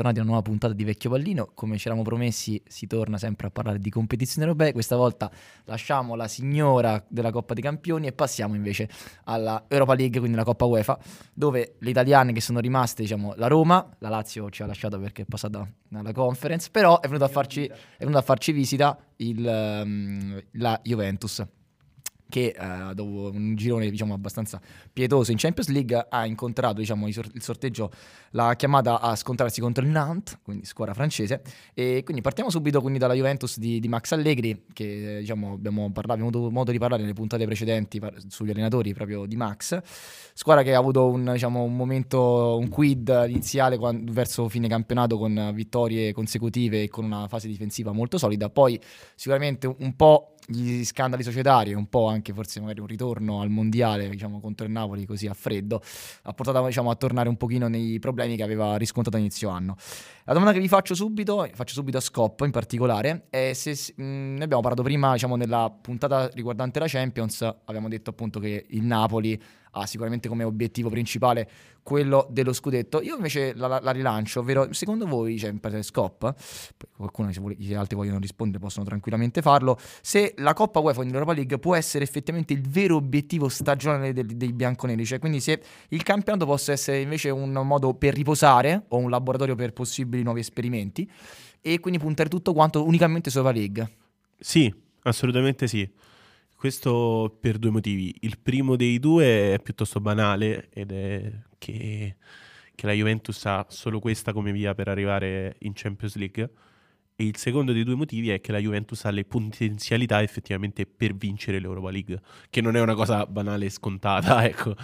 bentornati a una nuova puntata di Vecchio Pallino. Come ci eravamo promessi, si torna sempre a parlare di competizioni europee. Questa volta lasciamo la signora della Coppa dei Campioni e passiamo invece alla Europa League, quindi la Coppa UEFA, dove le italiane che sono rimaste, diciamo, la Roma, la Lazio ci ha lasciato perché è passata alla conference, però è venuta a farci, venuta a farci visita il, um, la Juventus che eh, dopo un girone diciamo, abbastanza pietoso in Champions League ha incontrato diciamo, il sorteggio, l'ha chiamata a scontrarsi contro il Nantes, quindi squadra francese. E quindi partiamo subito quindi dalla Juventus di, di Max Allegri, che diciamo, abbiamo, parlato, abbiamo avuto modo di parlare nelle puntate precedenti par- sugli allenatori proprio di Max. Squadra che ha avuto un, diciamo, un momento, un quid iniziale quando, verso fine campionato con vittorie consecutive e con una fase difensiva molto solida. Poi sicuramente un po' gli scandali societari, un po' anche forse magari un ritorno al mondiale diciamo, contro il Napoli così a freddo, ha portato diciamo, a tornare un pochino nei problemi che aveva riscontrato a inizio anno. La domanda che vi faccio subito, faccio subito a Scop in particolare, è se mh, ne abbiamo parlato prima diciamo, nella puntata riguardante la Champions, abbiamo detto appunto che il Napoli ha sicuramente come obiettivo principale quello dello scudetto. Io invece la, la, la rilancio, ovvero secondo voi, cioè per Scop, qualcuno se vuole, gli altri vogliono rispondere possono tranquillamente farlo, se la Coppa UEFA in Europa League può essere effettivamente il vero obiettivo stagionale dei, dei bianconeri, cioè quindi se il campionato possa essere invece un modo per riposare o un laboratorio per possibili nuovi esperimenti e quindi puntare tutto quanto unicamente sulla League. Sì, assolutamente sì. Questo per due motivi. Il primo dei due è piuttosto banale ed è che, che, la Juventus ha solo questa come via per arrivare in Champions League. E il secondo dei due motivi è che la Juventus ha le potenzialità effettivamente per vincere l'Europa League, che non è una cosa banale e scontata, ecco.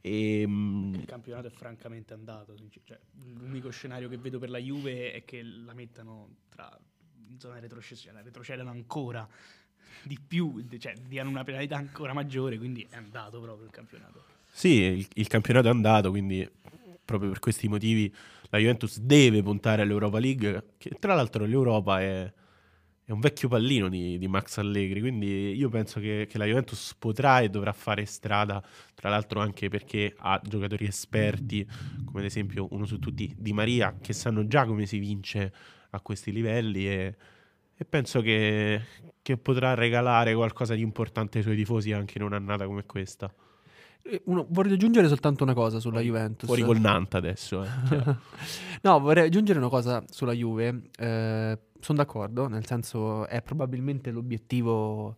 E, ehm, il campionato è francamente andato. Cioè, l'unico scenario che vedo per la Juve è che la mettano tra in zona retrocessione, retrocedano ancora di più, cioè diano una penalità ancora maggiore, quindi è andato proprio il campionato. Sì, il, il campionato è andato, quindi proprio per questi motivi la Juventus deve puntare all'Europa League, che tra l'altro l'Europa è, è un vecchio pallino di, di, Max Allegri, quindi io penso che, che, la Juventus potrà e dovrà fare strada, tra l'altro anche perché ha giocatori esperti, come ad esempio uno su tutti Di Maria, che sanno già come si vince a questi livelli e e penso che, che, potrà regalare qualcosa di importante ai suoi tifosi anche in un'annata come questa. Eh, uno, vorrei aggiungere soltanto una cosa sulla Juventus. Fuori col Nanta adesso. Eh. no, vorrei aggiungere una cosa sulla Juve. Eh, sono d'accordo, nel senso è probabilmente l'obiettivo,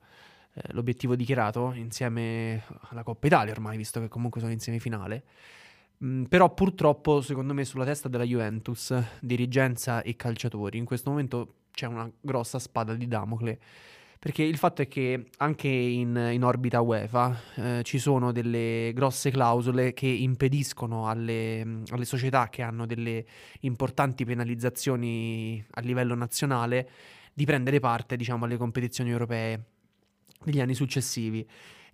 eh, l'obiettivo dichiarato insieme alla Coppa Italia ormai, visto che comunque sono in semifinale. Mm, però purtroppo, secondo me, sulla testa della Juventus, dirigenza e calciatori, in questo momento c'è una grossa spada di Damocle. Perché il fatto è che anche in, in orbita UEFA eh, ci sono delle grosse clausole che impediscono alle, alle, società che hanno delle importanti penalizzazioni a livello nazionale di prendere parte diciamo, alle competizioni europee degli anni successivi.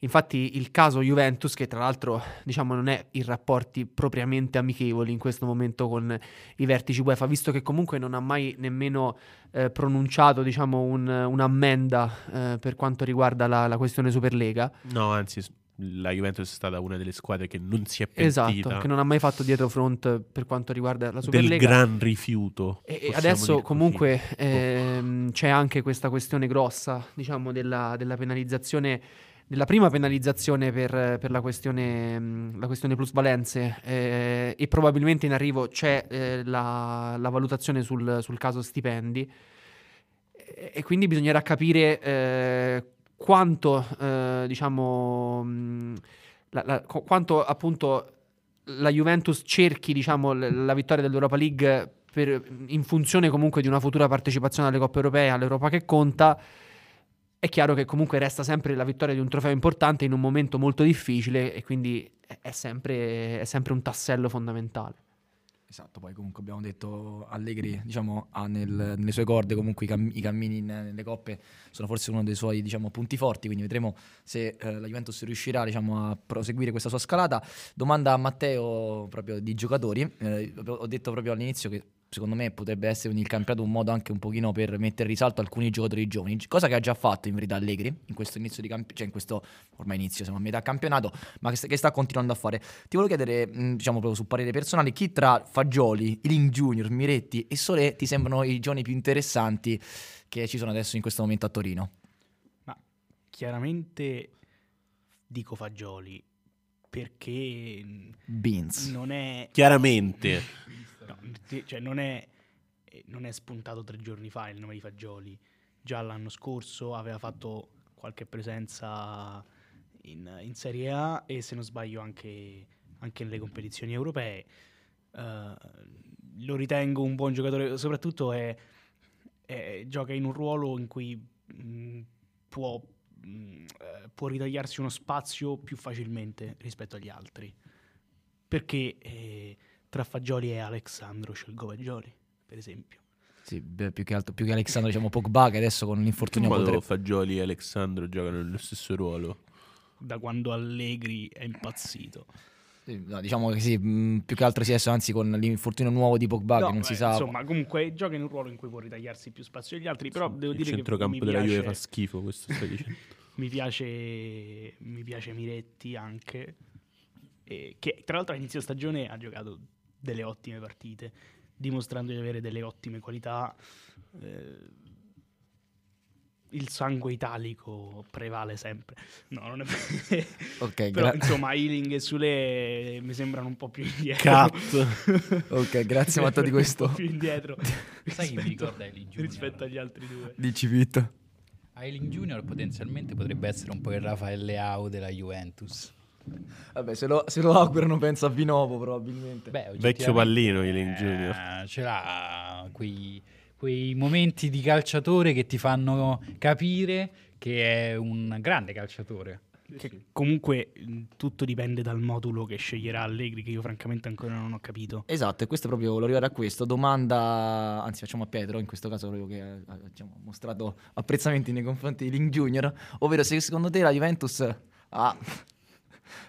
Infatti il caso Juventus, che tra l'altro diciamo, non è in rapporti propriamente amichevoli in questo momento con i vertici UEFA, visto che comunque non ha mai nemmeno eh, pronunciato diciamo, un, un'ammenda eh, per quanto riguarda la, la, questione Superlega. No, anzi la Juventus è stata una delle squadre che non si è pentita. Esatto, che non ha mai fatto dietro front per quanto riguarda la Superlega. Del gran rifiuto. E adesso comunque ehm, c'è anche questa questione grossa, diciamo, della, della penalizzazione nella prima penalizzazione per, per la, questione, la, questione, plusvalenze eh, e probabilmente in arrivo c'è eh, la, la, valutazione sul, sul, caso stipendi. E, quindi bisognerà capire eh, quanto, eh, diciamo, la, la, quanto appunto la Juventus cerchi diciamo, la vittoria dell'Europa League per, in funzione comunque di una futura partecipazione alle coppe europee, all'Europa che conta è chiaro che comunque resta sempre la vittoria di un trofeo importante in un momento molto difficile e quindi è sempre, è sempre un tassello fondamentale. Esatto, poi comunque abbiamo detto Allegri diciamo, ha nel, nelle sue corde comunque i, cam- i cammini in, nelle coppe sono forse uno dei suoi diciamo, punti forti, quindi vedremo se eh, la Juventus riuscirà diciamo, a proseguire questa sua scalata. Domanda a Matteo proprio di giocatori, eh, ho detto proprio all'inizio che secondo me potrebbe essere il campionato un modo anche un pochino per mettere in risalto alcuni giocatori giovani, cosa che ha già fatto in verità Allegri in questo inizio di campionato, cioè in questo ormai inizio, siamo a metà campionato, ma che sta, continuando a fare. Ti volevo chiedere, diciamo proprio su parere personale, chi tra Fagioli, Iling Junior, Miretti e Sole ti sembrano i giovani più interessanti che ci sono adesso in questo momento a Torino? Ma chiaramente dico Fagioli perché Beans. non è Chiaramente. no, cioè non è eh, non è spuntato tre giorni fa il nome di Fagioli. Già l'anno scorso aveva fatto qualche presenza in, in Serie A e se non sbaglio anche, anche nelle competizioni europee. Eh, lo ritengo un buon giocatore, soprattutto è, è- gioca in un ruolo in cui mh, può, mh, eh, può ritagliarsi uno spazio più facilmente rispetto agli altri. Perché eh, tra Fagioli e Alexandro scelgo Fagioli, per esempio. Sì, beh, più che altro, più che Alexandro, diciamo Pogba che adesso con l'infortunio Modo potrebbe... Fagioli e Alexandro giocano nello stesso ruolo. Da quando Allegri è impazzito. Sì, no, diciamo che sì, mh, più che altro si è adesso, anzi con l'infortunio nuovo di Pogba No, che non si eh, sa... Insomma, comunque gioca in un ruolo in cui può ritagliarsi più spazio degli altri, però devo Il dire che mi centrocampo della Juve fa schifo, questo stai dicendo. mi piace, mi piace Miretti anche, e che tra l'altro all'inizio stagione ha giocato delle ottime partite, dimostrando di avere delle ottime qualità. eh, il sangue italico prevale sempre. No, non è Ok, Però gra- insomma, Ealing e Sule mi sembrano un po' più indietro. Cut. ok, grazie Matteo di questo. Un po' più indietro Sai chi mi rispetto- ricorda Ailing Junior? rispetto agli altri due. Dici Pete. Ailing Junior potenzialmente potrebbe essere un po' il Rafael Leao della Juventus. Vabbè, se lo, se lo augurano penso a Vinovo probabilmente. Beh, Vecchio pallino, Ealing Junior. Eh, ce l'ha quei, quei momenti di calciatore che ti fanno capire che è un grande calciatore. Che comunque mh, tutto dipende dal modulo che sceglierà Allegri, che io francamente ancora non ho capito. Esatto, e questo è proprio, volevo arrivare a questo, domanda, anzi facciamo a Pietro, in questo caso proprio che ha diciamo, mostrato apprezzamenti nei confronti di Link Junior, ovvero se secondo te la Juventus ha...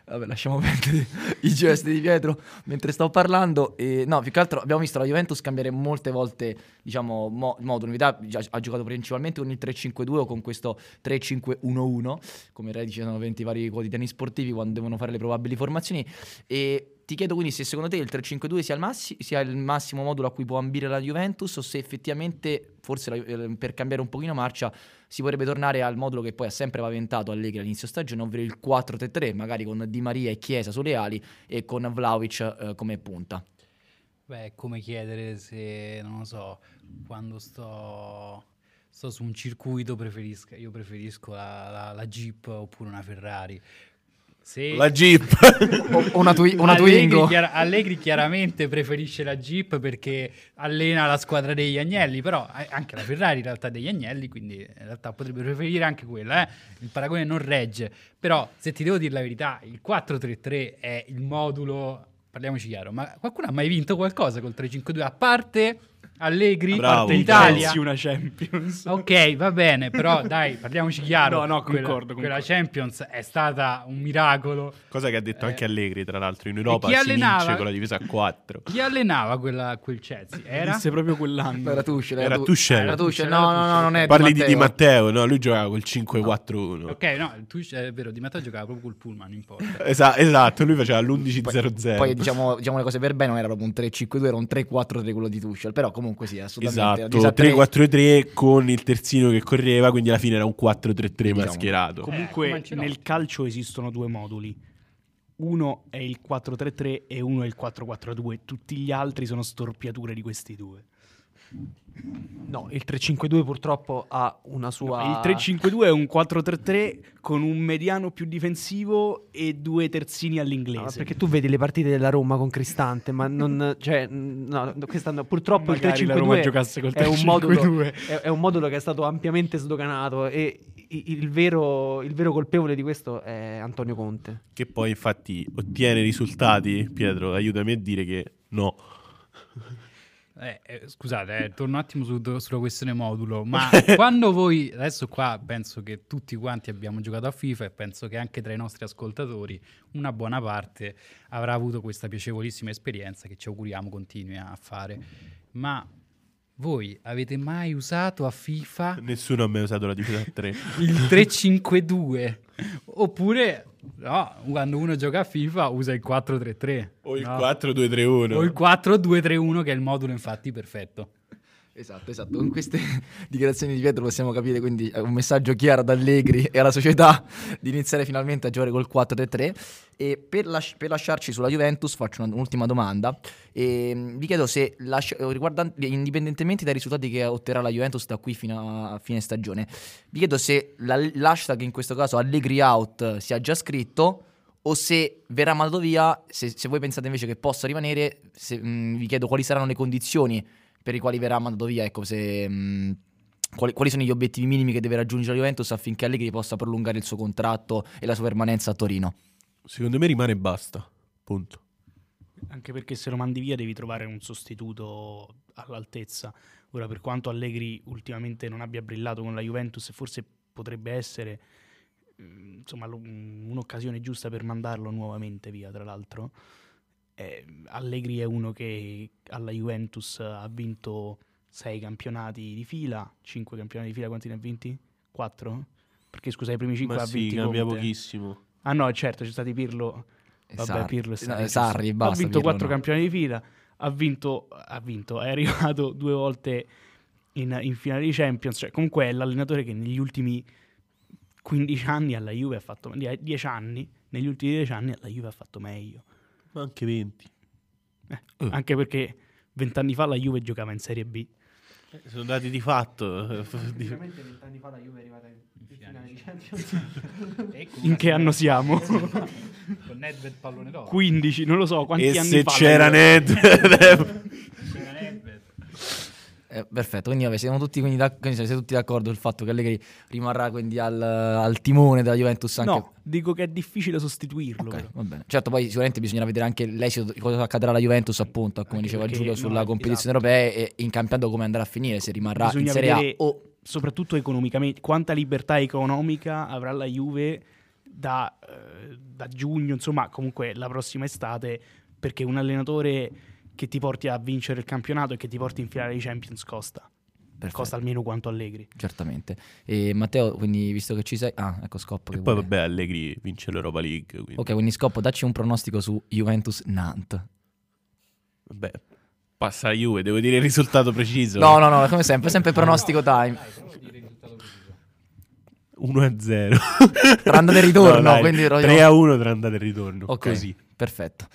Vabbè, lasciamo perdere i gesti di Pietro mentre stavo parlando. E, no, più che altro abbiamo visto la Juventus cambiare molte volte, diciamo, mo- modo. Già- ha giocato principalmente con il 3-5-2 o con questo 3-5-1-1, come redigano 20 vari quotidiani sportivi quando devono fare le probabili formazioni. E ti chiedo quindi se secondo te il 3-5-2 sia il, massi- sia il massimo modulo a cui può ambire la Juventus o se effettivamente, forse la- eh, per cambiare un pochino marcia, si potrebbe tornare al modulo che poi ha sempre paventato Allegri all'inizio stagione, ovvero il 4-3-3, magari con Di Maria e Chiesa sulle ali e con Vlaovic eh, come punta. Beh, è come chiedere se, non lo so, quando sto, sto su un circuito preferisco, io preferisco la, la- la Jeep oppure una Ferrari. Se La Jeep. O, una, twi- una Allegri, Twingo. chiara- Allegri chiaramente preferisce la Jeep perché allena la squadra degli agnelli, però anche la Ferrari in realtà è degli agnelli, quindi in realtà potrebbe preferire anche quella. eh. Il paragone non regge, però se ti devo dire la verità, il 4-3-3 è il modulo, parliamoci chiaro, ma qualcuno ha mai vinto qualcosa col 3-5-2 a parte Allegri, Bravo, parte Italia? Una Champions. Ok, va bene, però dai, parliamoci chiaro. No, no, Quella- concordo, Quella, concordo. Champions è stata un miracolo. Cosa che ha detto Eh. anche Allegri, tra l'altro, in Europa chi si allenava? vince con la difesa a 4. Chi allenava quella- quel Chelsea? Era? Disse proprio quell'anno. Era Tuchel, Era Tu- Tuchel. Era Tuchel, Era no, no, no, non è Parli di Di Matteo. No? Lui giocava col 5-4-1. Ok, no, tu è vero, Di Matteo giocava proprio col pullman, non importa. Esa- esatto, lui faceva l'11-0-0. Poi diciamo, diciamo le cose per bene, non era proprio un 3-5-2, era un 3-4-3 quello di Tuchel, però comunque sì, assolutamente. Esatto, Disattre- 3-4-3 con il terzino che correva, quindi alla fine era un 4-3-3 Diciamo. mascherato. come Comunque nel calcio esistono due moduli. Uno è il 4-3-3 e uno è il 4-4-2. Tutti gli altri sono storpiature di questi due. No, il 3-5-2 purtroppo ha una sua... Il 3-5-2 è un 4-3-3 con un mediano più difensivo e due terzini No, all'inglese. perché tu vedi le partite della Roma con Cristante, ma non... Cioè, no, quest'anno purtroppo Magari il la Roma 3-5-2 giocasse col è un, modulo, 3-5-2. è, è un modulo che è stato ampiamente sdoganato e il vero, il vero colpevole di questo è Antonio Conte. Che poi infatti ottiene risultati, Pietro, aiutami a dire che no. Eh, eh, scusate, eh, torno un attimo su- sulla questione modulo, ma quando voi, adesso qua penso che tutti quanti abbiamo giocato a FIFA e penso che anche tra i nostri ascoltatori una buona parte avrà avuto questa piacevolissima esperienza che ci auguriamo continui a fare. ma voi avete mai usato a FIFA Nessuno ha mai usato la difesa a 3. il 3-5-2? Oppure, no, quando uno gioca a FIFA usa il 4-3-3. O il no? 4-2-3-1. O il 4-2-3-1 che è il modulo infatti perfetto. Esatto, esatto. Con queste dichiarazioni di Pietro possiamo capire quindi è un messaggio chiaro ad Allegri e alla società di iniziare finalmente a giocare col 4-3-3. E per, lasci- per lasciarci sulla Juventus faccio un'ultima domanda. E, mm, vi chiedo se, lasci- riguardan- indipendentemente dai risultati che otterrà la Juventus da qui fino a fine stagione, vi chiedo se la- l'hashtag in questo caso Allegri out sia già scritto o se verrà mandato via, se, se voi pensate invece che possa rimanere, se, mm, vi chiedo quali saranno le condizioni per i quali verrà mandato via, ecco, se, mh, quali, quali sono gli obiettivi minimi che deve raggiungere la Juventus affinché Allegri possa prolungare il suo contratto e la sua permanenza a Torino. Secondo me rimane e basta. Punto. Anche perché se lo mandi via devi trovare un sostituto all'altezza. Ora, per quanto Allegri ultimamente non abbia brillato con la Juventus, forse potrebbe essere mm, insomma, un'occasione giusta per mandarlo nuovamente via, tra l'altro. Eh, Allegri è uno che alla Juventus ha vinto sei campionati di fila, cinque campionati di fila, quanti ne ha vinti? Quattro? Perché scusa, i primi cinque Ma ha sì, vinti cambia Conte. pochissimo. Ah no, certo, c'è stati Pirlo, E Vabbè, Sarri. Pirlo e No, Sarri, eh, Sarri, basta. Ha vinto Pirlo quattro no. campioni di fila, ha vinto, ha vinto, è arrivato due volte in, in finale di Champions, cioè comunque è l'allenatore che negli ultimi 15 anni alla Juve ha fatto, 10 anni, negli ultimi 10 anni alla Juve ha fatto meglio, Ma anche 20. Uh. anche perché 20 anni fa la Juve giocava in Serie B. Eh, Sono dati di fatto. Sicuramente vent'anni fa la Juve è arrivata in finale di Champions. E In che anno siamo? Con Nedved pallone d'oro. 15, non lo so, quanti e anni se fa? Juve- Ned... C'era Nedved. Eh, perfetto, quindi vabbè, siamo tutti, quindi, d'ac- quindi siete tutti d'accordo sul fatto che Allegri rimarrà quindi al, al timone della Juventus anche... No, dico che è difficile sostituirlo. Ok, però. va bene. Certo, poi sicuramente bisognerà vedere anche l'esito, cosa accadrà alla Juventus, appunto, come Anche diceva Giulio, no, sulla competizione esatto. europea e in campionato come andrà a finire, se rimarrà in Bisogna Serie A o... soprattutto economicamente, quanta libertà economica avrà la Juve da, eh, da giugno, insomma, comunque la prossima estate, perché un allenatore che ti porti a vincere il campionato e che ti porti in finale di Champions costa. Perfetto, Costa almeno quanto Allegri. certamente. E Matteo, quindi visto che ci sei... Ah, ecco Scoppo. E che poi vuole- vabbè, Allegri vince l'Europa League. Quindi. Ok, quindi Scoppo, dacci un pronostico su Juventus-Nantes. Vabbè, passa la Juve, devo dire il risultato preciso. No, no, no, come sempre, sempre pronostico time. Dai, però dire il risultato preciso. 1-0. Tra andata e ritorno, No, dai, quindi ro- 3-1 tra andata e ritorno. Ok, Così. perfetto.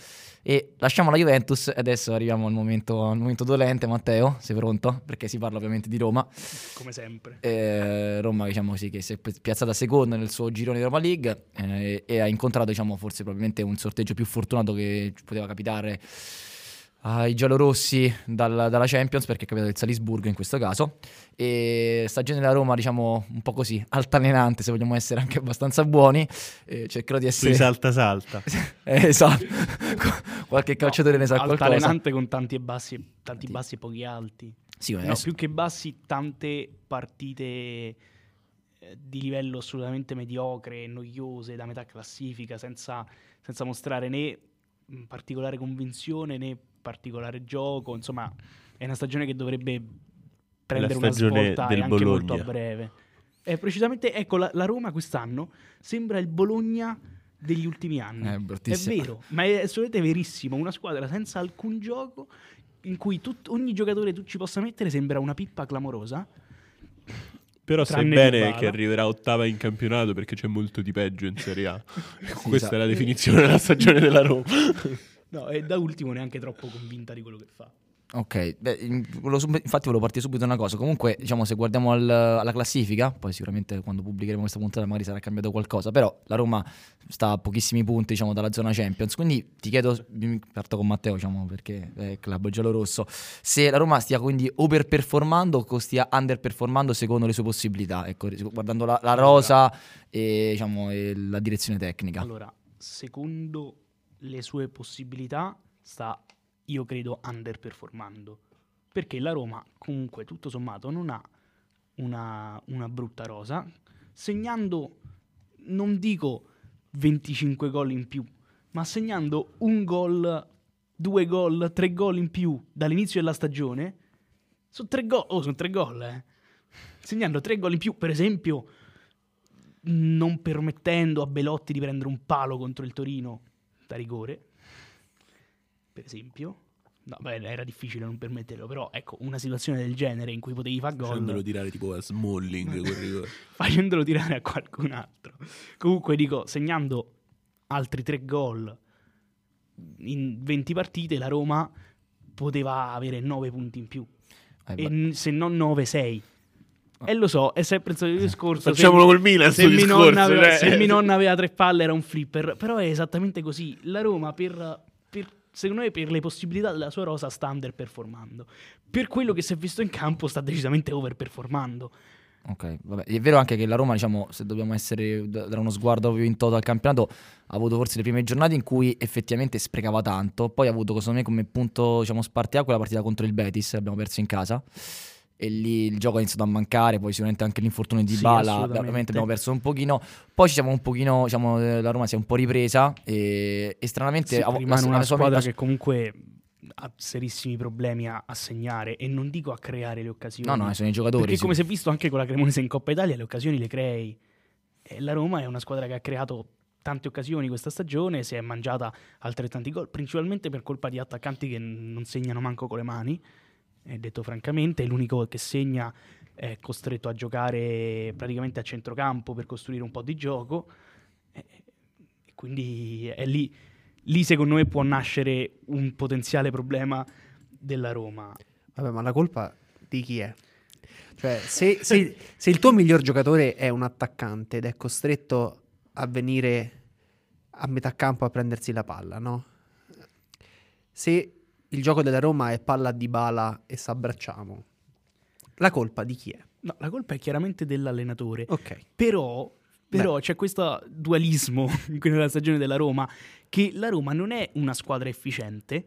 E lasciamo la Juventus e adesso arriviamo al momento, al momento dolente. Matteo, sei pronto? Perché si parla ovviamente di Roma. Come sempre. Eh, Roma, diciamo sì, che si è pi- piazzata seconda nel suo girone di Europa League eh, e ha incontrato, diciamo, forse probabilmente un sorteggio più fortunato che poteva capitare ai giallorossi dal- dalla Champions, perché è capitato il Salisburgo in questo caso. E stagione della Roma, diciamo, un po' così, altalenante, se vogliamo essere anche abbastanza buoni. Eh, cercherò di essere... salta salta. Eh, esatto. Qualche calciatore ne sa qualcosa. Altalenante con tanti e bassi, tanti bassi e pochi alti. Sì, No, adesso- più che bassi, tante partite eh, di livello assolutamente mediocre, noiose, da metà classifica, senza, senza mostrare né particolare convinzione né particolare gioco. Insomma, è una stagione che dovrebbe prendere una stagione svolta del anche molto Bologna. a breve. È precisamente, ecco, la, la Roma quest'anno sembra il Bologna degli ultimi anni. Eh, È bruttissimo. vero, ma è assolutamente verissimo. Una squadra senza alcun gioco, in cui tut- ogni giocatore tu ci possa mettere sembra una pippa clamorosa. Però sai bene che arriverà ottava in campionato perché c'è molto di peggio in Serie A. Sì, Questa sa- è la definizione della stagione della Roma. No, e da ultimo neanche troppo convinta di quello che fa. Ok, beh, infatti volevo partire subito da una cosa. Comunque, diciamo, se guardiamo al- alla classifica, poi sicuramente quando pubblicheremo questa puntata magari sarà cambiato qualcosa, però la Roma sta a pochissimi punti, diciamo, dalla zona Champions. Quindi ti chiedo, parto con Matteo, diciamo, perché è il club giallorosso, se la Roma stia quindi overperformando o stia underperformando secondo le sue possibilità, ecco, guardando la, la rosa e, diciamo, e la direzione tecnica. Allora, secondo le sue possibilità, sta, io credo, underperformando. Perché la Roma, comunque, tutto sommato, non ha una, una brutta rosa, segnando, non dico 25 gol in più, ma segnando un gol, due gol, tre gol in più dall'inizio della stagione, Sono tre gol, oh, sono tre gol, eh. Segnando tre gol in più, per esempio, non permettendo a Belotti di prendere un palo contro il Torino da rigore, per esempio. No, beh, era difficile non permetterlo, però ecco, una situazione del genere in cui potevi fare gol Facendolo tirare tipo a Smalling quel rigore. facendolo tirare a qualcun altro. Comunque dico, segnando altri tre gol in 20 partite, la Roma poteva avere 9 punti in più. Eh, E n- se non 9, 6. E lo so, è sempre il solito discorso. Facciamolo se, col Milan se mi discorso. nonna aveva, cioè. se mi nonna aveva tre palle era un flipper. Però è esattamente così. La Roma, per- secondo me, per le possibilità della sua rosa, sta underperformando. Per quello che si è visto in campo, sta decisamente overperformando. Ok, vabbè. È vero anche che la Roma, diciamo, se dobbiamo essere da- dare uno sguardo proprio in toto al campionato, ha avuto forse le prime giornate in cui effettivamente sprecava tanto, poi ha avuto secondo me come punto, diciamo, spartiacque la partita contro il Betis, l'abbiamo perso in casa. E lì il gioco ha iniziato a mancare, poi sicuramente anche l'infortunio di Sì, Bala, ovviamente abbiamo perso un pochino. Poi ci siamo un pochino, diciamo, eh, la Roma si è un po' ripresa e, e stranamente Sì, ha- rimane una sua- squadra la- che comunque ha serissimi problemi a, a segnare e non dico a creare le occasioni. No, no, sono i giocatori. perché sì. come si è visto anche con la Cremonese in Coppa Italia, le occasioni le crei. E la Roma è una squadra che ha creato tante occasioni questa stagione, si è mangiata altrettanti gol, principalmente per colpa di attaccanti che non segnano manco con le mani. E detto francamente, l'unico che segna è costretto a giocare praticamente a centrocampo per costruire un po' di gioco. E e quindi è lì, lì secondo me può nascere un potenziale problema della Roma. Vabbè, ma la colpa di chi è? Cioè, se, se- se il tuo miglior giocatore è un attaccante ed è costretto a venire a metà campo a prendersi la palla, no? Se il gioco della Roma è palla di bala e s'abbracciamo, la colpa di chi è? No, la colpa è chiaramente dell'allenatore. Ok. Però, però c'è questo dualismo nella stagione della Roma, che la Roma non è una squadra efficiente,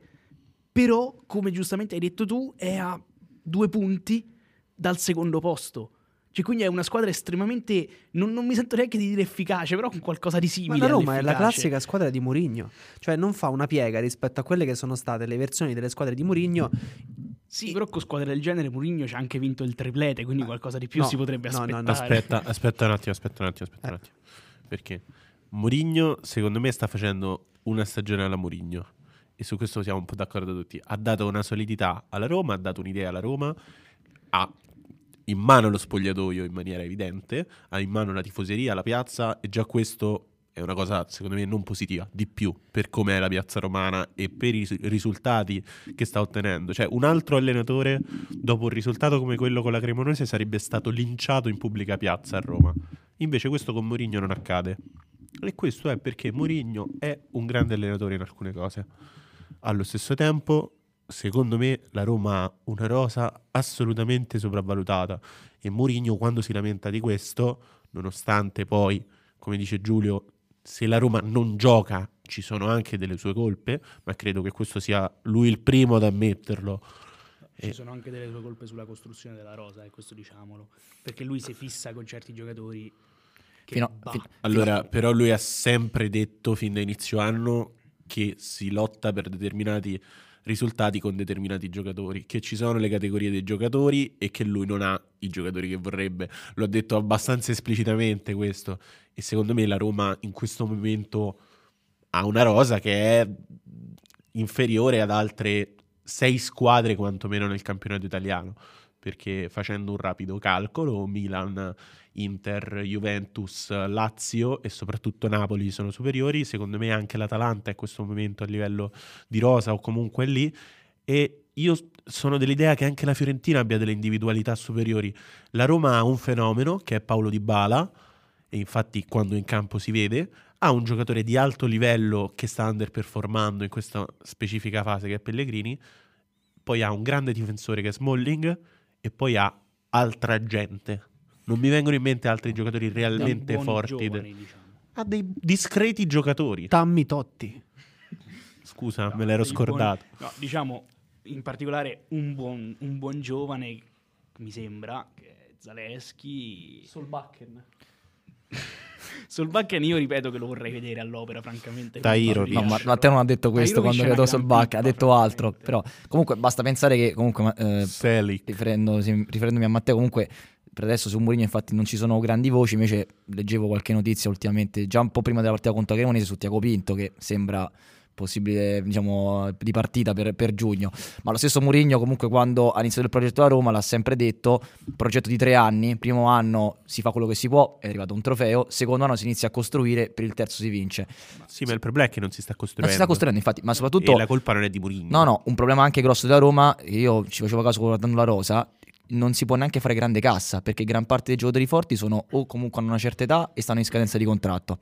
però, come giustamente hai detto tu, è a due punti dal secondo posto. Cioè, quindi è una squadra estremamente. Non, non mi sento neanche di dire efficace, però con qualcosa di Ma simile. la Roma è la classica squadra di Mourinho, cioè non fa una piega rispetto a quelle che sono state le versioni delle squadre di Mourinho. Sì, però con squadre del genere Mourinho ci ha anche vinto il triplete, quindi qualcosa di più no, si potrebbe no, aspettare. no. Aspetta, aspetta un attimo, aspetta un attimo, aspetta un attimo. Perché Mourinho, secondo me, sta facendo una stagione alla Mourinho. E su questo siamo un po' d'accordo tutti. Ha dato una solidità alla Roma, ha dato un'idea alla Roma, ha in mano lo spogliatoio in maniera evidente, ha in mano la tifoseria, la piazza, e già questo è una cosa, secondo me, non positiva, di più, per com'è la piazza romana e per i ris- risultati che sta ottenendo. Cioè, un altro allenatore, dopo un risultato come quello con la Cremonese, sarebbe stato linciato in pubblica piazza a Roma. Invece questo con Mourinho non accade. E questo è perché Mourinho è un grande allenatore in alcune cose. Allo stesso tempo, secondo me, la Roma ha una rosa assolutamente sopravvalutata. E Mourinho, quando si lamenta di questo, nonostante poi, come dice Giulio, se la Roma non gioca ci sono anche delle sue colpe, ma credo che questo sia lui il primo ad ammetterlo. Ci E- sono anche delle sue colpe sulla costruzione della rosa, e questo diciamolo. Perché lui si fissa con certi giocatori che Fino- bah, fi- Allora, però lui ha sempre detto fin da inizio anno che si lotta per determinati risultati con determinati giocatori, che ci sono le categorie dei giocatori e che lui non ha i giocatori che vorrebbe. Lo ha detto abbastanza esplicitamente questo e secondo me la Roma in questo momento ha una rosa che è inferiore ad altre sei squadre quantomeno nel campionato italiano, perché facendo un rapido calcolo Milan Inter, Juventus, Lazio e soprattutto Napoli sono superiori. Secondo me anche l'Atalanta è in questo momento a livello di rosa o comunque lì. E io sono dell'idea che anche la Fiorentina abbia delle individualità superiori. La Roma ha un fenomeno che è Paolo Di Bala, e infatti quando in campo si vede. Ha un giocatore di alto livello che sta underperformando in questa specifica fase che è Pellegrini. Poi ha un grande difensore che è Smalling e poi ha altra gente. Non mi vengono in mente altri giocatori realmente buoni forti. giovani, diciamo. Ha dei discreti giocatori. Tammy Totti. Scusa, No, me l'ero scordato. buoni- no, diciamo in particolare un buon, un buon giovane, mi sembra, che è Zaleschi. Solbakken. Solbakken io ripeto che lo vorrei vedere all'opera, francamente. Tairo, No, ma riesce, Matteo non ha detto questo Tahirovic quando gran Solbacca, ha detto altro. Però comunque basta pensare che comunque ma- eh, riferendomi a Matteo comunque per adesso su Mourinho infatti non ci sono grandi voci, invece leggevo qualche notizia ultimamente, già un po' prima della partita contro Cremonese su Tiago Pinto che sembra possibile diciamo di partita per, per giugno ma lo stesso Mourinho comunque quando ha iniziato il progetto a Roma l'ha sempre detto progetto di tre anni primo anno si fa quello che si può è arrivato un trofeo secondo anno si inizia a costruire per il terzo si vince Sì, ma il problema è che non si sta non costruendo. si sta costruendo infatti ma soprattutto E la colpa non è di Mourinho. No, no, un problema anche grosso della Roma, io ci facevo caso guardando la rosa, non si può neanche fare grande cassa, perché gran parte dei giocatori forti sono o comunque hanno una certa età e stanno in scadenza di contratto.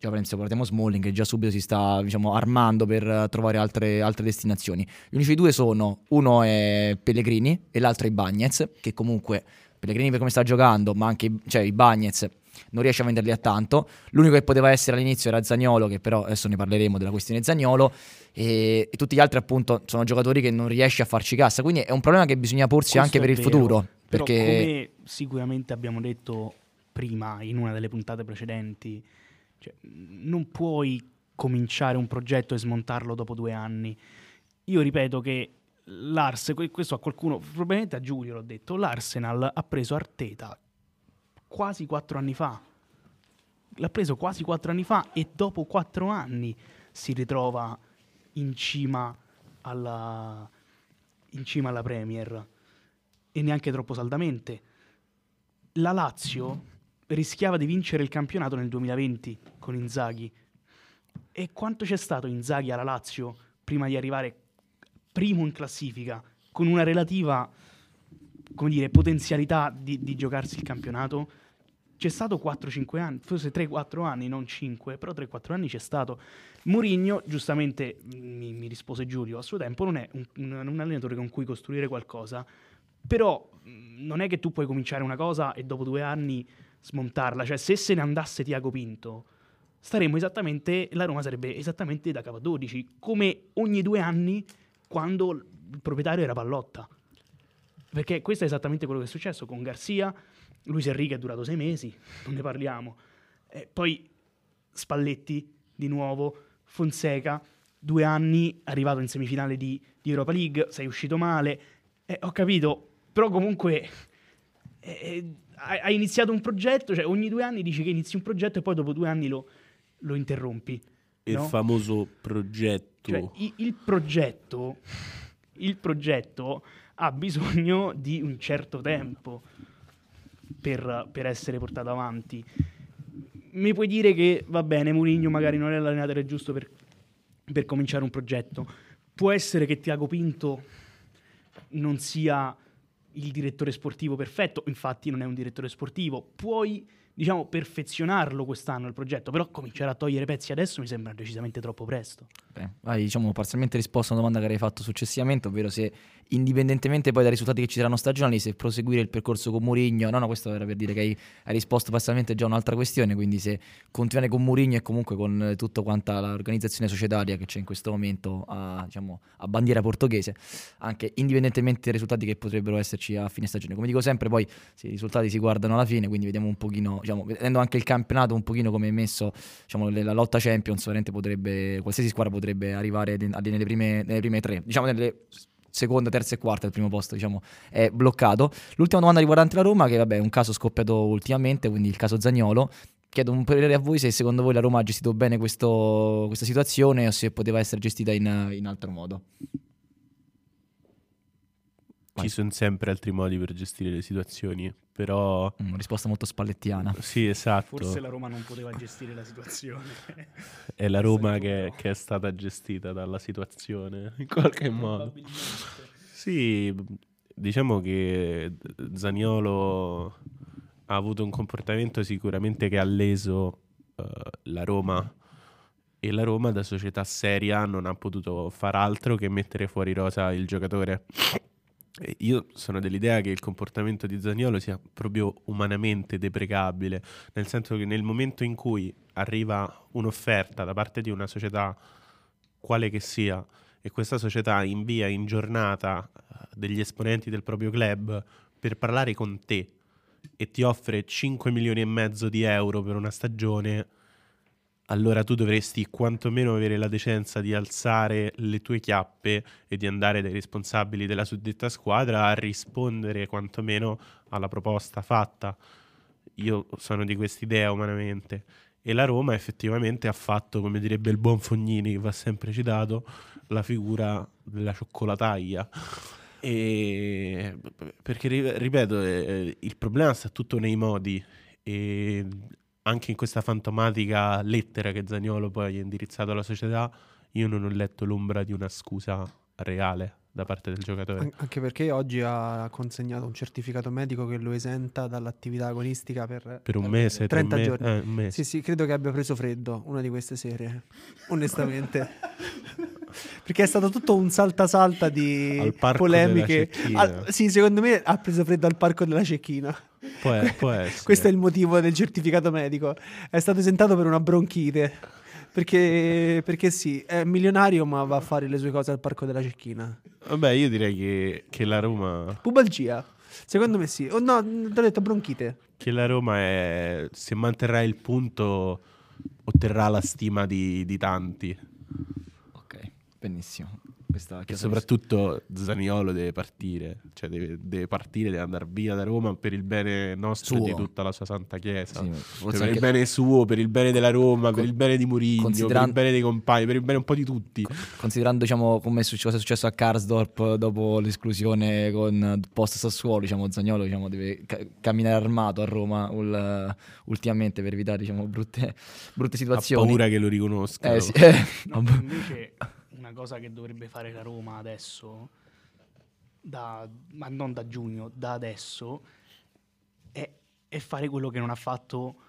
Già per esempio guardiamo Smalling che già subito si sta diciamo, armando per eh, trovare altre, altre destinazioni. Gli unici due sono, uno è Pellegrini e l'altro è Bagnez, che comunque Pellegrini per come sta giocando, ma anche cioè, i Bagnez non riesce a venderli a tanto. L'unico che poteva essere all'inizio era Zagnolo, che però adesso ne parleremo della questione Zagnolo. E, e tutti gli altri, appunto, sono giocatori che non riesce a farci cassa. Quindi è un problema che bisogna porsi Questo anche per il vero, futuro. Perché come sicuramente abbiamo detto prima in una delle puntate precedenti, cioè, non puoi cominciare un progetto e smontarlo dopo due anni. Io ripeto che l'Ars, que- questo a qualcuno, probabilmente a Giulio l'ho detto, l'Arsenal ha preso Arteta quasi quattro anni fa. L'ha preso quasi quattro anni fa e dopo quattro anni si ritrova in cima alla, in cima alla Premier e neanche troppo saldamente. La Lazio rischiava di vincere il campionato nel 2020 con Inzaghi. E quanto c'è stato Inzaghi alla Lazio prima di arrivare primo in classifica con una relativa come dire, potenzialità di, di giocarsi il campionato? C'è stato 4-5 anni, forse 3-4 anni, non 5, però 3-4 anni c'è stato. Mourinho, giustamente mi, mi rispose Giulio, a suo tempo non è un, un- allenatore con cui costruire qualcosa, però mh, non è che tu puoi cominciare una cosa e dopo due anni smontarla. Cioè, se se ne andasse Tiago Pinto, staremmo esattamente, la Roma sarebbe esattamente da capo a 12, come ogni due anni quando il proprietario era Pallotta. Perché questo è esattamente quello che è successo con Garcia, Luis Enrique è durato sei mesi, non ne parliamo. Eh, poi Spalletti di nuovo, Fonseca, due anni, arrivato in semifinale di, di Europa League, sei uscito male. Eh, ho capito, però comunque eh, hai hai iniziato un progetto, cioè ogni due anni dici che inizi un progetto e poi dopo due anni lo, lo interrompi. Il no? famoso progetto. Cioè, i- il progetto, il progetto ha bisogno di un certo tempo per, per essere portato avanti. Mi puoi dire che va bene, Mourinho magari non è l'allenatore giusto per, per cominciare un progetto. Può essere che Tiago Pinto non sia il direttore sportivo perfetto, infatti non è un direttore sportivo. Puoi, diciamo, perfezionarlo quest'anno il progetto, però cominciare a togliere pezzi adesso mi sembra decisamente troppo presto. Beh, hai diciamo parzialmente risposto a una domanda che avrei fatto successivamente, ovvero se indipendentemente poi dai risultati che ci saranno stagionali, se proseguire il percorso con Mourinho, no no questo era per dire che hai, hai risposto parzialmente già a un'altra questione, quindi se continuare con Mourinho e comunque con eh, tutta quanta l'organizzazione societaria che c'è in questo momento a, diciamo, a bandiera portoghese, anche indipendentemente dai risultati che potrebbero esserci a fine stagione. Come dico sempre poi sì, i risultati si guardano alla fine, quindi vediamo un pochino, diciamo, vedendo anche il campionato un pochino come è messo, diciamo, la lotta Champions, potrebbe, qualsiasi squadra potrebbe arrivare nelle prime, nelle prime tre, diciamo nelle seconda, terza e quarta, il primo posto diciamo è bloccato. L'ultima domanda riguardante la Roma, che vabbè è un caso scoppiato ultimamente, quindi il caso Zagnolo. Chiedo un parere a voi se secondo voi la Roma ha gestito bene questo- questa situazione o se poteva essere gestita in, in altro modo. Ci sono sempre altri modi per gestire le situazioni, però Mm, risposta molto spallettiana. sì, esatto. Forse la Roma non poteva gestire la situazione. È la Roma che, che è stata gestita dalla situazione in qualche modo. Sì, diciamo che Zaniolo ha avuto un comportamento sicuramente che ha leso eh, la Roma e la Roma da società seria non ha potuto far altro che mettere fuori rosa il giocatore. E Io sono dell'idea che il comportamento di Zaniolo sia proprio umanamente deprecabile, nel senso che nel momento in cui arriva un'offerta da parte di una società, quale che sia, e questa società invia in giornata eh, degli esponenti del proprio club per parlare con te, e ti offre 5 milioni e mezzo di euro per una stagione, allora tu dovresti quantomeno avere la decenza di alzare le tue chiappe e di andare dai responsabili della suddetta squadra a rispondere quantomeno alla proposta fatta. Io sono di quest'idea umanamente. E la Roma effettivamente ha fatto, come direbbe il buon Fognini, che va sempre citato, la figura della cioccolataglia. E perché ripeto, eh, il problema sta tutto nei modi. E anche in questa fantomatica lettera che Zagnolo poi ha indirizzato alla società, io non ho letto l'ombra di una scusa reale da parte del giocatore. An- anche perché oggi ha consegnato un certificato medico che lo esenta dall'attività agonistica per, per un mese, 30 me- giorni. eh, un mese. Sì, sì, credo che abbia preso freddo una di queste sere, onestamente. perché è stato tutto un salta-salta di polemiche. Al- sì, secondo me ha preso freddo al parco della Cecchina. Può, può. Questo è il motivo del certificato medico. È stato esentato per una bronchite. Perché, perché sì, è milionario, ma va a fare le sue cose al parco della Cecchina. Vabbè, io direi che, che la Roma, Pubalgia. Secondo me sì. Oh, no, ti ho detto bronchite. che la Roma è, se manterrà il punto otterrà la stima di, di tanti. Benissimo. Questa E soprattutto Zaniolo deve partire, cioè deve, deve partire, deve andare via da Roma per il bene nostro e Suo. di tutta la sua santa chiesa. Sì, Cioè, per il bene suo, per il bene della Roma, per Con- il bene di Mourinho, per consideran- il bene dei compagni, per il bene un po' di tutti. considerando diciamo, come è successo, cosa è successo a Karsdorp dopo l'esclusione con post Sassuolo, diciamo, Zagnolo diciamo, deve ca- camminare armato a Roma ul- ultimamente per evitare diciamo, brutte, brutte Ha situazioni. paura che lo riconoscano. Eh, sì, eh, No, invece una cosa che dovrebbe fare la Roma adesso, da- ma non da giugno, da adesso, è, è fare quello che non ha fatto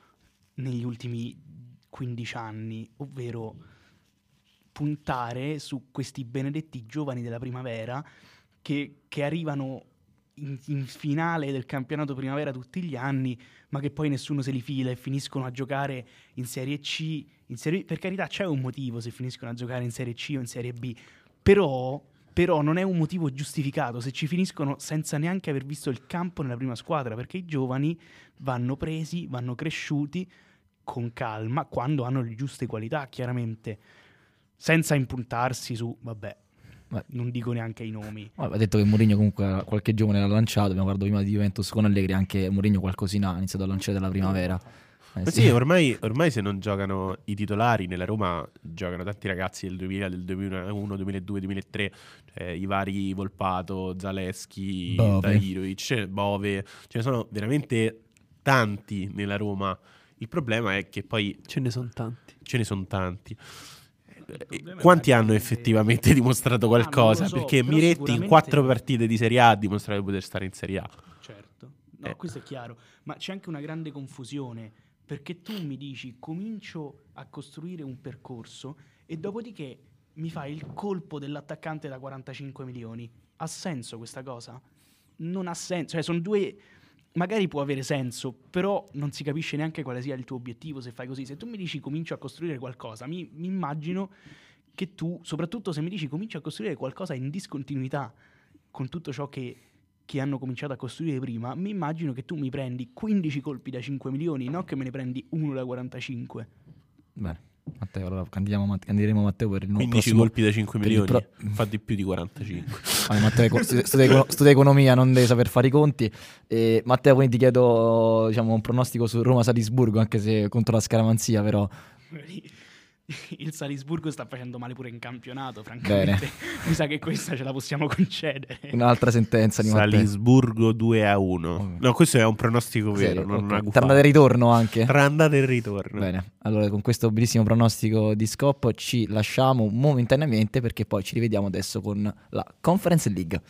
negli ultimi 15 anni, ovvero puntare su questi benedetti giovani della primavera che, che arrivano in, in finale del campionato primavera tutti gli anni, ma che poi nessuno se li fila e finiscono a giocare in Serie C. In serie, per carità, c'è un motivo se finiscono a giocare in Serie C o in Serie B, però, però non è un motivo giustificato se ci finiscono senza neanche aver visto il campo nella prima squadra, perché i giovani vanno presi, vanno cresciuti con calma quando hanno le giuste qualità, chiaramente, senza impuntarsi su, vabbè, Beh. non dico neanche i nomi. Ha detto che Mourinho comunque qualche giovane l'ha lanciato, abbiamo guardato prima di Juventus con Allegri, anche Mourinho qualcosina ha iniziato a lanciare dalla primavera. Eh, Ma sì, ormai, ormai se non giocano i titolari nella Roma, giocano tanti ragazzi del 2000, del 2001, 2002, 2003, cioè i vari Volpato, Zaleschi, Bove. Tahirovic, Bove, ce ne sono veramente tanti nella Roma. Il problema è che poi Ce ne sono tanti. ce ne sono tanti. Eh, Quanti hanno effettivamente dimostrato Ah, qualcosa? so, Perché Miretti in quattro partite di Serie A ha dimostrato di poter stare in Serie A. Certo, no, Eh. questo è chiaro, ma c'è anche una grande confusione perché tu mi dici comincio a costruire un percorso e dopodiché mi fai il colpo dell'attaccante da 45 milioni. Ha senso questa cosa? Non ha senso, cioè sono due magari può avere senso, però non si capisce neanche quale sia il tuo obiettivo se fai così. Se tu mi dici comincio a costruire qualcosa, mi, mi immagino che tu, soprattutto se mi dici comincio a costruire qualcosa in discontinuità con tutto ciò che, che hanno cominciato a costruire prima, mi immagino che tu mi prendi 15 colpi da 5 milioni, non che me ne prendi uno da 45. Bene, Matteo, allora candidiamo candideremo Matteo per il nuovo 15 prossimo- colpi da 5 per il milioni, pro- fa di più di 45. Vabbè, Matteo eco- studia, studia econo- studia economia, non deve saper fare i conti. E Matteo, quindi ti chiedo diciamo, un pronostico su Roma-Salisburgo, anche se contro la scaramanzia, però. Il Salisburgo sta facendo male pure in campionato, francamente. Mi sa che questa ce la possiamo concedere. Un'altra sentenza di Matteo. Salisburgo 2 a 1. No, questo è un pronostico vero, Serio? non Ok. una Tra gufata. andata e ritorno anche. Tra andata e ritorno. Bene, allora con questo bellissimo pronostico di Scop ci lasciamo momentaneamente perché poi ci rivediamo adesso con la Conference League.